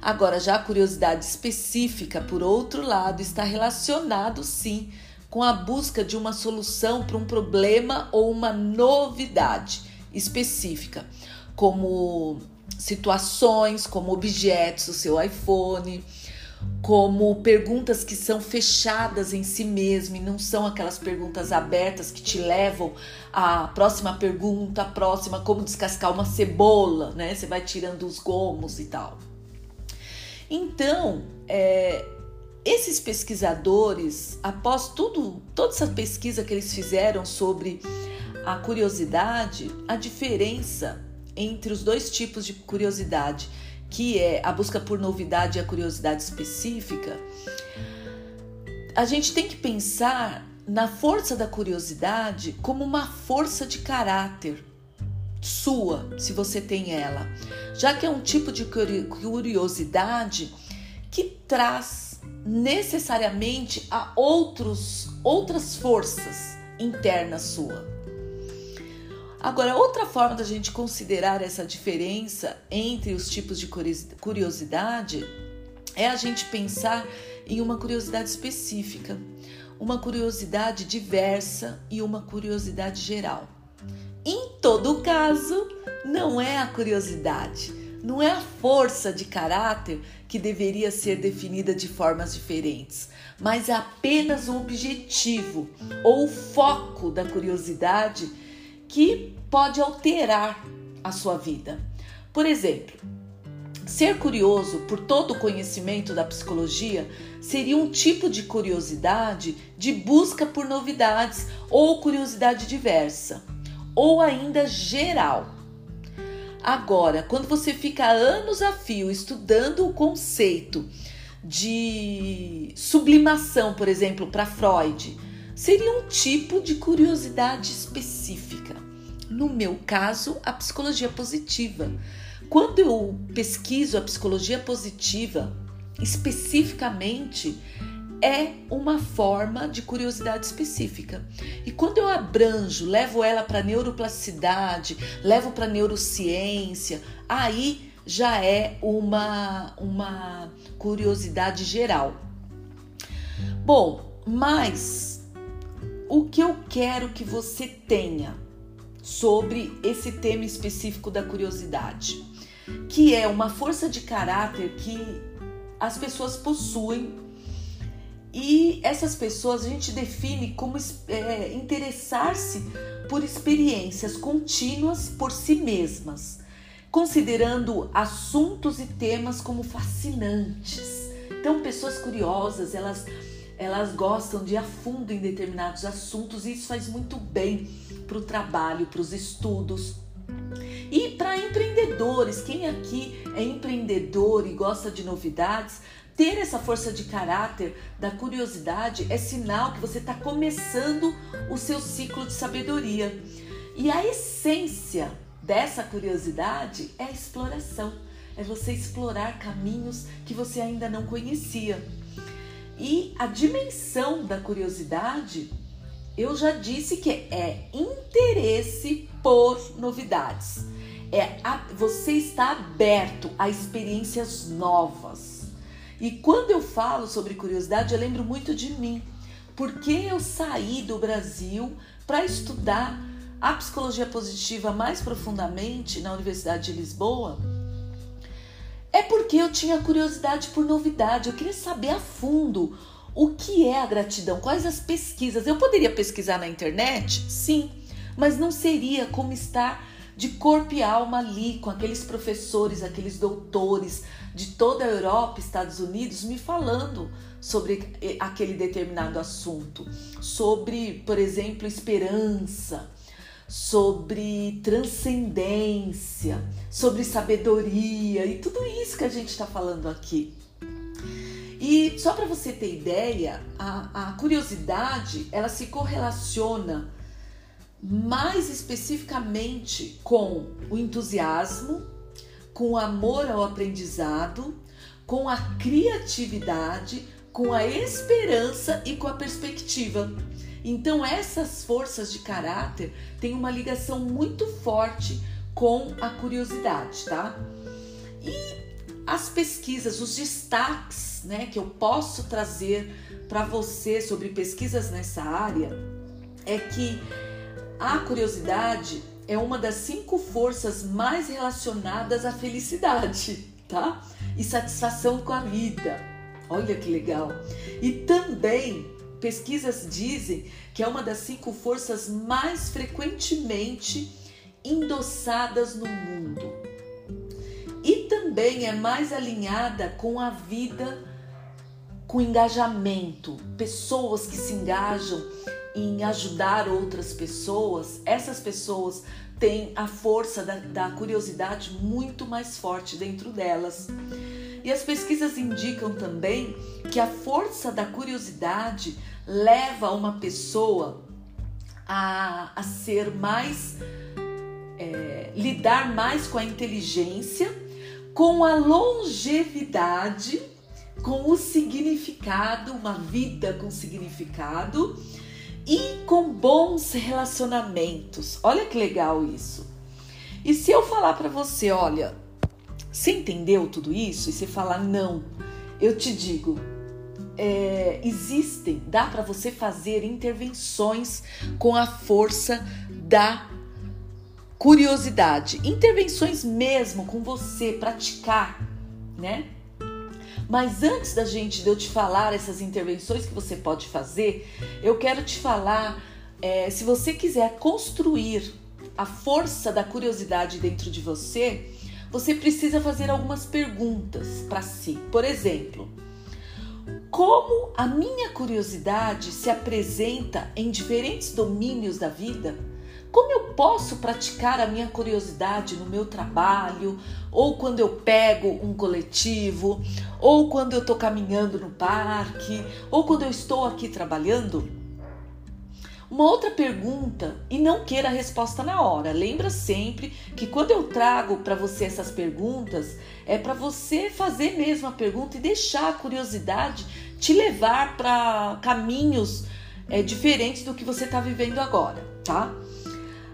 Agora, já a curiosidade específica, por outro lado, está relacionado sim com a busca de uma solução para um problema ou uma novidade específica, como situações, como objetos, o seu iPhone, como perguntas que são fechadas em si mesmo e não são aquelas perguntas abertas que te levam à próxima pergunta, a próxima, como descascar uma cebola, né? Você vai tirando os gomos e tal. Então, é, esses pesquisadores, após tudo, toda essa pesquisa que eles fizeram sobre a curiosidade, a diferença entre os dois tipos de curiosidade, que é a busca por novidade e a curiosidade específica, a gente tem que pensar na força da curiosidade como uma força de caráter sua, se você tem ela, já que é um tipo de curiosidade que traz necessariamente a outros outras forças internas sua. Agora, outra forma da gente considerar essa diferença entre os tipos de curiosidade é a gente pensar em uma curiosidade específica, uma curiosidade diversa e uma curiosidade geral. Em todo caso, não é a curiosidade, não é a força de caráter que deveria ser definida de formas diferentes, mas é apenas o objetivo ou o foco da curiosidade que pode alterar a sua vida. Por exemplo, ser curioso por todo o conhecimento da psicologia seria um tipo de curiosidade de busca por novidades ou curiosidade diversa, ou ainda geral. Agora, quando você fica anos a fio estudando o conceito de sublimação, por exemplo, para Freud, seria um tipo de curiosidade específica. No meu caso, a psicologia positiva. Quando eu pesquiso a psicologia positiva, especificamente, é uma forma de curiosidade específica. E quando eu abranjo, levo ela para neuroplasticidade, levo para neurociência, aí já é uma, uma curiosidade geral. Bom, mas o que eu quero que você tenha sobre esse tema específico da curiosidade, que é uma força de caráter que as pessoas possuem e essas pessoas a gente define como é, interessar-se por experiências contínuas por si mesmas, considerando assuntos e temas como fascinantes. Então, pessoas curiosas, elas elas gostam de a fundo em determinados assuntos e isso faz muito bem para o trabalho, para os estudos. E para empreendedores, quem aqui é empreendedor e gosta de novidades, ter essa força de caráter, da curiosidade, é sinal que você está começando o seu ciclo de sabedoria. E a essência dessa curiosidade é a exploração, é você explorar caminhos que você ainda não conhecia. E a dimensão da curiosidade, eu já disse que é interesse por novidades. É a, você está aberto a experiências novas. E quando eu falo sobre curiosidade, eu lembro muito de mim, porque eu saí do Brasil para estudar a psicologia positiva mais profundamente na Universidade de Lisboa é porque eu tinha curiosidade por novidade, eu queria saber a fundo o que é a gratidão, quais as pesquisas. Eu poderia pesquisar na internet? Sim, mas não seria como estar de corpo e alma ali com aqueles professores, aqueles doutores de toda a Europa, Estados Unidos, me falando sobre aquele determinado assunto, sobre, por exemplo, esperança, sobre transcendência, sobre sabedoria e tudo isso que a gente está falando aqui. E só para você ter ideia, a, a curiosidade ela se correlaciona mais especificamente com o entusiasmo, com o amor ao aprendizado, com a criatividade, com a esperança e com a perspectiva. Então, essas forças de caráter têm uma ligação muito forte com a curiosidade, tá? E as pesquisas, os destaques, né, que eu posso trazer para você sobre pesquisas nessa área é que a curiosidade é uma das cinco forças mais relacionadas à felicidade, tá? E satisfação com a vida. Olha que legal. E também pesquisas dizem que é uma das cinco forças mais frequentemente endossadas no mundo. E também é mais alinhada com a vida com engajamento, pessoas que se engajam em ajudar outras pessoas, essas pessoas têm a força da, da, curiosidade muito mais forte dentro delas. E as pesquisas indicam também que a força da curiosidade leva uma pessoa a, a ser mais. É, lidar mais com a inteligência, com a longevidade, com o significado, uma vida com significado e com bons relacionamentos. Olha que legal isso. E se eu falar para você, olha, você entendeu tudo isso? E você falar não, eu te digo, é, existem, dá para você fazer intervenções com a força da curiosidade, intervenções mesmo com você praticar, né? Mas antes da gente de eu te falar essas intervenções que você pode fazer, eu quero te falar é, se você quiser construir a força da curiosidade dentro de você, você precisa fazer algumas perguntas para si. Por exemplo, como a minha curiosidade se apresenta em diferentes domínios da vida? Como eu posso praticar a minha curiosidade no meu trabalho, ou quando eu pego um coletivo, ou quando eu estou caminhando no parque, ou quando eu estou aqui trabalhando? Uma outra pergunta, e não queira a resposta na hora. Lembra sempre que quando eu trago para você essas perguntas, é para você fazer mesmo a pergunta e deixar a curiosidade te levar para caminhos é, diferentes do que você está vivendo agora, tá?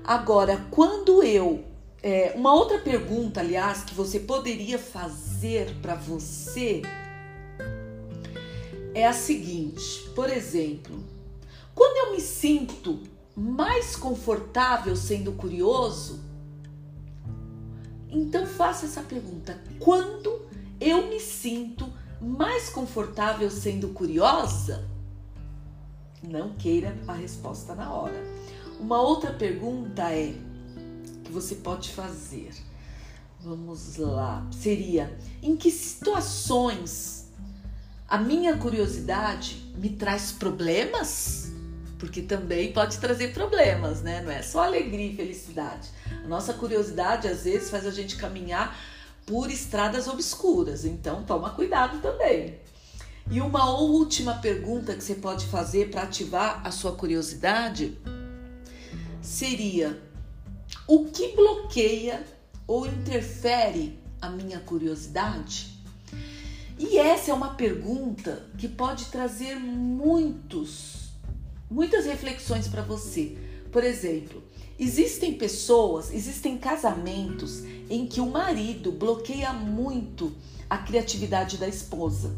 Agora, quando eu. É, uma outra pergunta, aliás, que você poderia fazer para você é a seguinte: por exemplo, quando eu me sinto mais confortável sendo curioso, então faça essa pergunta: quando eu me sinto mais confortável sendo curiosa? Não queira a resposta na hora. Uma outra pergunta é que você pode fazer. Vamos lá. Seria: em que situações a minha curiosidade me traz problemas? Porque também pode trazer problemas, né? Não é só alegria e felicidade. A nossa curiosidade às vezes faz a gente caminhar por estradas obscuras, então toma cuidado também. E uma última pergunta que você pode fazer para ativar a sua curiosidade seria: o que bloqueia ou interfere a minha curiosidade? E essa é uma pergunta que pode trazer muitos, muitas reflexões para você. Por exemplo, existem pessoas, existem casamentos em que o marido bloqueia muito a criatividade da esposa.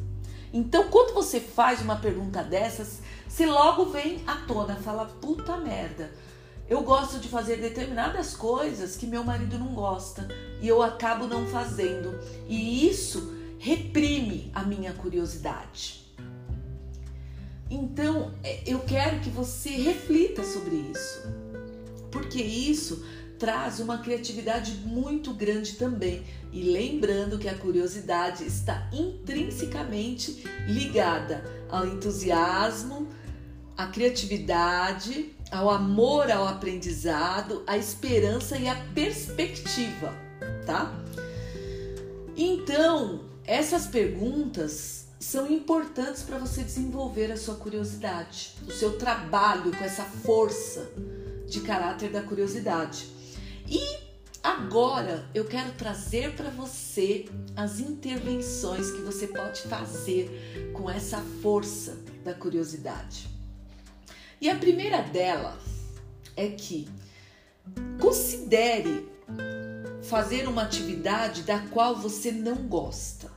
Então, quando você faz uma pergunta dessas, se logo vem à tona, fala puta merda eu gosto de fazer determinadas coisas que meu marido não gosta e eu acabo não fazendo, e isso reprime a minha curiosidade. Então, é, eu quero que você reflita sobre isso, porque isso traz uma criatividade muito grande também. E lembrando que a curiosidade está intrinsecamente ligada ao entusiasmo, à criatividade ao amor ao aprendizado, à esperança e à perspectiva, tá? Então, essas perguntas são importantes para você desenvolver a sua curiosidade, o seu trabalho com essa força de caráter da curiosidade. E agora eu quero trazer para você as intervenções que você pode fazer com essa força da curiosidade. E a primeira delas é que considere fazer uma atividade da qual você não gosta.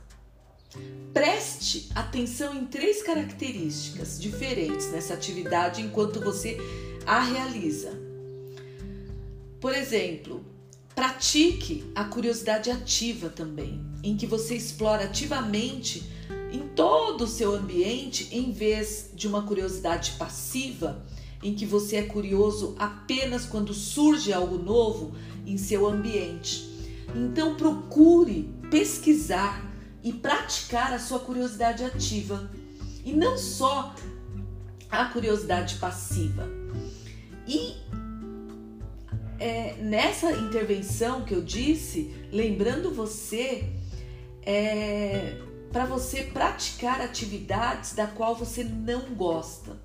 Preste atenção em três características diferentes nessa atividade enquanto você a realiza. Por exemplo, pratique a curiosidade ativa também, em que você explora ativamente em todo o seu ambiente, em vez de uma curiosidade passiva, em que você é curioso apenas quando surge algo novo em seu ambiente. Então procure pesquisar e praticar a sua curiosidade ativa e não só a curiosidade passiva. E é, nessa intervenção que eu disse, lembrando você é, para você praticar atividades da qual você não gosta.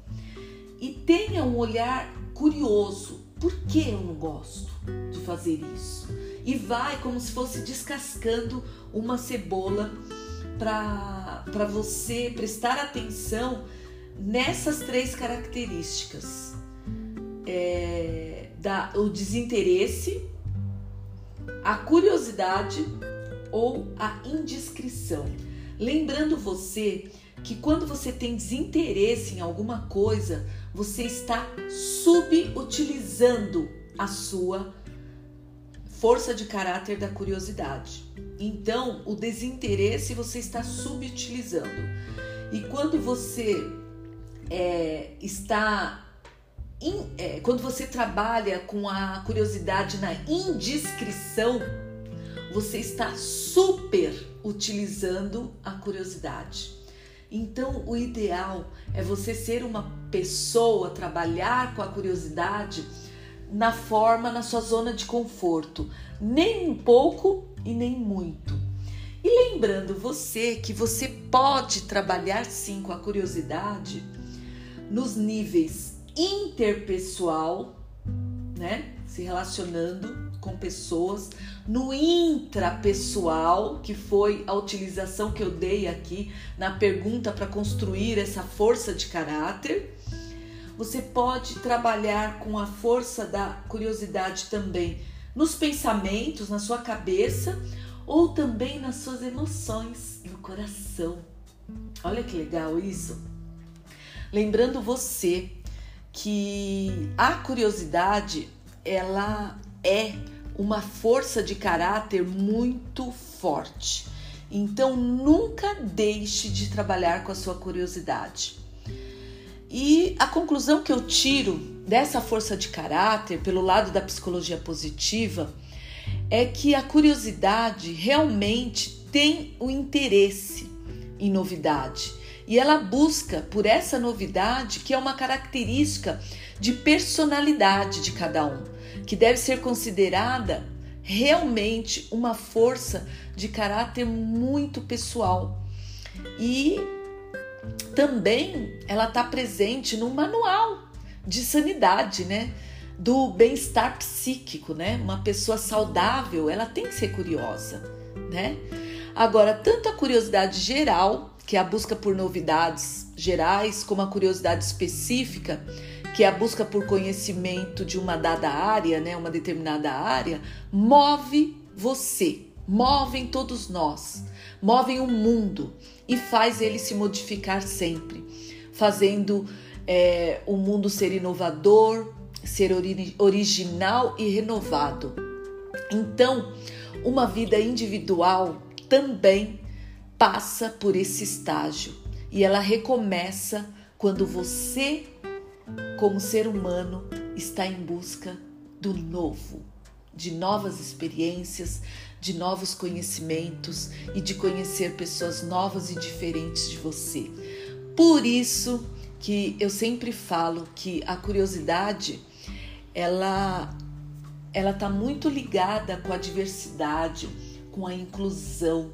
E tenha um olhar curioso. Por que eu não gosto de fazer isso? E vai como se fosse descascando uma cebola para você prestar atenção nessas três características: é, da, o desinteresse, a curiosidade ou a indiscrição. Lembrando você que quando você tem desinteresse em alguma coisa, você está subutilizando a sua força de caráter da curiosidade. Então, o desinteresse você está subutilizando. E quando você é, está. In, é, quando você trabalha com a curiosidade na indiscrição, você está super utilizando a curiosidade. Então, o ideal é você ser uma pessoa, trabalhar com a curiosidade na forma, na sua zona de conforto, nem um pouco e nem muito. E lembrando você que você pode trabalhar sim com a curiosidade nos níveis interpessoal, né? Se relacionando com pessoas, no intrapessoal, que foi a utilização que eu dei aqui na pergunta para construir essa força de caráter. Você pode trabalhar com a força da curiosidade também nos pensamentos, na sua cabeça ou também nas suas emoções, no coração. Olha que legal isso. Lembrando você que a curiosidade ela é uma força de caráter muito forte. Então nunca deixe de trabalhar com a sua curiosidade. E a conclusão que eu tiro dessa força de caráter, pelo lado da psicologia positiva, é que a curiosidade realmente tem o interesse em novidade. E ela busca por essa novidade, que é uma característica de personalidade de cada um que deve ser considerada realmente uma força de caráter muito pessoal. E também ela está presente no manual de sanidade, né? Do bem-estar psíquico, né? Uma pessoa saudável, ela tem que ser curiosa, né? Agora, tanto a curiosidade geral, que é a busca por novidades gerais, como a curiosidade específica, que é a busca por conhecimento de uma dada área, né, uma determinada área, move você, movem todos nós, movem o mundo e faz ele se modificar sempre, fazendo é, o mundo ser inovador, ser ori original e renovado. Então, uma vida individual também passa por esse estágio e ela recomeça quando você como ser humano, está em busca do novo, de novas experiências, de novos conhecimentos e de conhecer pessoas novas e diferentes de você. Por isso que eu sempre falo que a curiosidade ela ela está muito ligada com a diversidade, com a inclusão,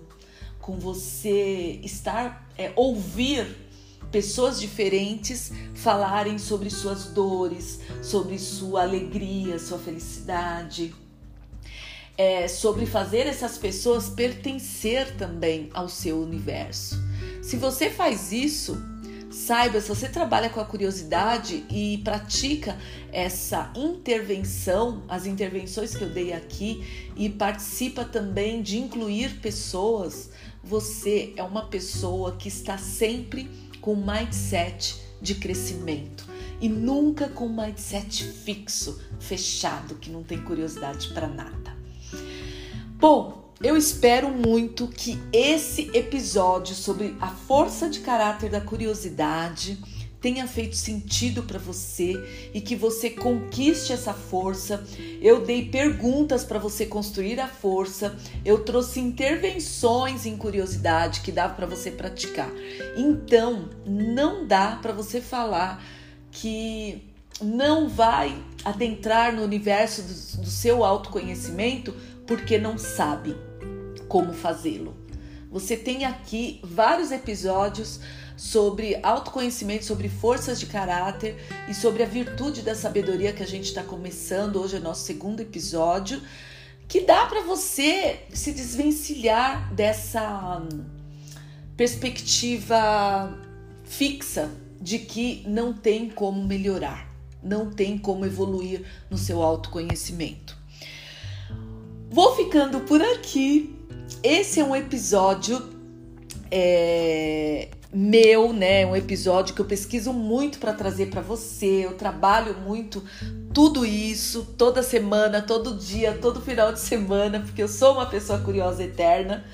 com você estar é, ouvir pessoas diferentes falarem sobre suas dores, sobre sua alegria, sua felicidade. É, sobre fazer essas pessoas pertencer também ao seu universo. Se você faz isso, saiba, se você trabalha com a curiosidade e pratica essa intervenção, as intervenções que eu dei aqui, e participa também de incluir pessoas, você é uma pessoa que está sempre com mindset de crescimento. e nunca com mindset fixo, fechado, que não tem curiosidade para nada. Bom, eu espero muito que esse episódio sobre a força de caráter da curiosidade tenha feito sentido para você e que você conquiste essa força. Eu dei perguntas para você construir a força. Eu trouxe intervenções em curiosidade que dá para você praticar. Então, não dá para você falar que não vai adentrar no universo do, do seu autoconhecimento porque não sabe como fazê-lo. Você tem aqui vários episódios sobre autoconhecimento, sobre forças de caráter e sobre a virtude da sabedoria que a gente está começando. Hoje é nosso segundo episódio, que dá para você se desvencilhar dessa perspectiva fixa de que não tem como melhorar, não tem como evoluir no seu autoconhecimento. Vou ficando por aqui. Esse é um episódio é, meu, né? Um episódio que eu pesquiso muito para trazer para você. Eu trabalho muito tudo isso toda semana, todo dia, todo final de semana, porque eu sou uma pessoa curiosa eterna.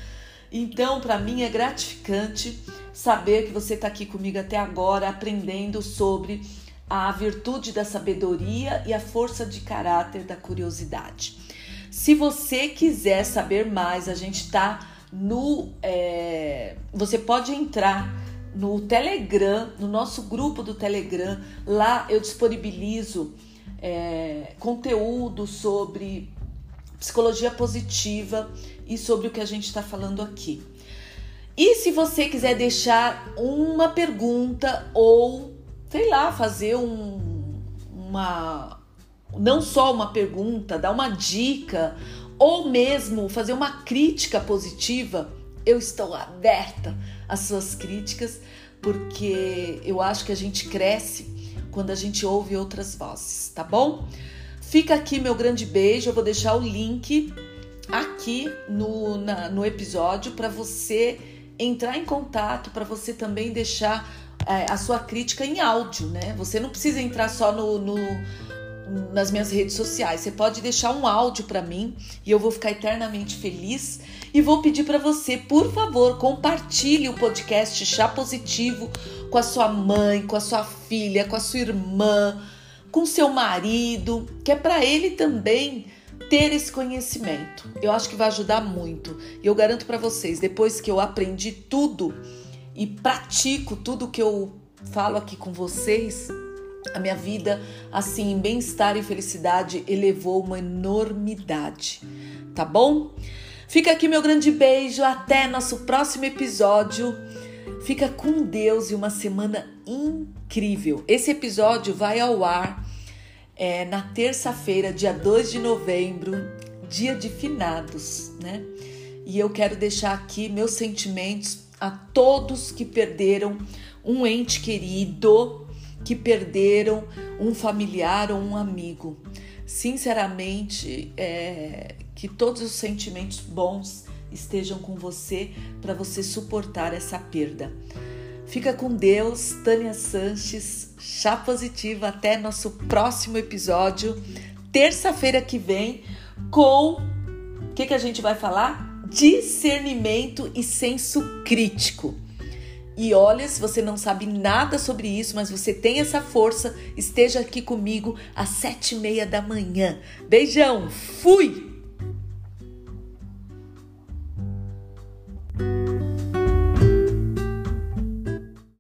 Então, para mim é gratificante saber que você está aqui comigo até agora, aprendendo sobre a virtude da sabedoria e a força de caráter da curiosidade. Se você quiser saber mais, a gente está no. É, você pode entrar no Telegram, no nosso grupo do Telegram. Lá eu disponibilizo é, conteúdo sobre psicologia positiva e sobre o que a gente está falando aqui. E se você quiser deixar uma pergunta ou, sei lá, fazer um, uma. Não só uma pergunta, dar uma dica, ou mesmo fazer uma crítica positiva, eu estou aberta às suas críticas, porque eu acho que a gente cresce quando a gente ouve outras vozes, tá bom? Fica aqui meu grande beijo, eu vou deixar o link aqui no, na, no episódio para você entrar em contato, para você também deixar é, a sua crítica em áudio, né? Você não precisa entrar só no, no nas minhas redes sociais. Você pode deixar um áudio para mim e eu vou ficar eternamente feliz. E vou pedir para você, por favor, compartilhe o podcast Chá Positivo com a sua mãe, com a sua filha, com a sua irmã, com seu marido, que é para ele também ter esse conhecimento. Eu acho que vai ajudar muito. E eu garanto para vocês, depois que eu aprendi tudo e pratico tudo que eu falo aqui com vocês, a minha vida, assim, em bem-estar e felicidade, elevou uma enormidade, tá bom? Fica aqui meu grande beijo, até nosso próximo episódio. Fica com Deus e uma semana incrível. Esse episódio vai ao ar é, na terça-feira, dia 2 de novembro, dia de finados, né? E eu quero deixar aqui meus sentimentos a todos que perderam um ente querido que perderam um familiar ou um amigo. Sinceramente, é, que todos os sentimentos bons estejam com você para você suportar essa perda. Fica com Deus, Tânia Sanches, chá positiva. Até nosso próximo episódio, terça-feira que vem, com o que, que a gente vai falar? Discernimento e senso crítico. E olha, se você não sabe nada sobre isso, mas você tem essa força, esteja aqui comigo às sete e meia da manhã. Beijão, fui!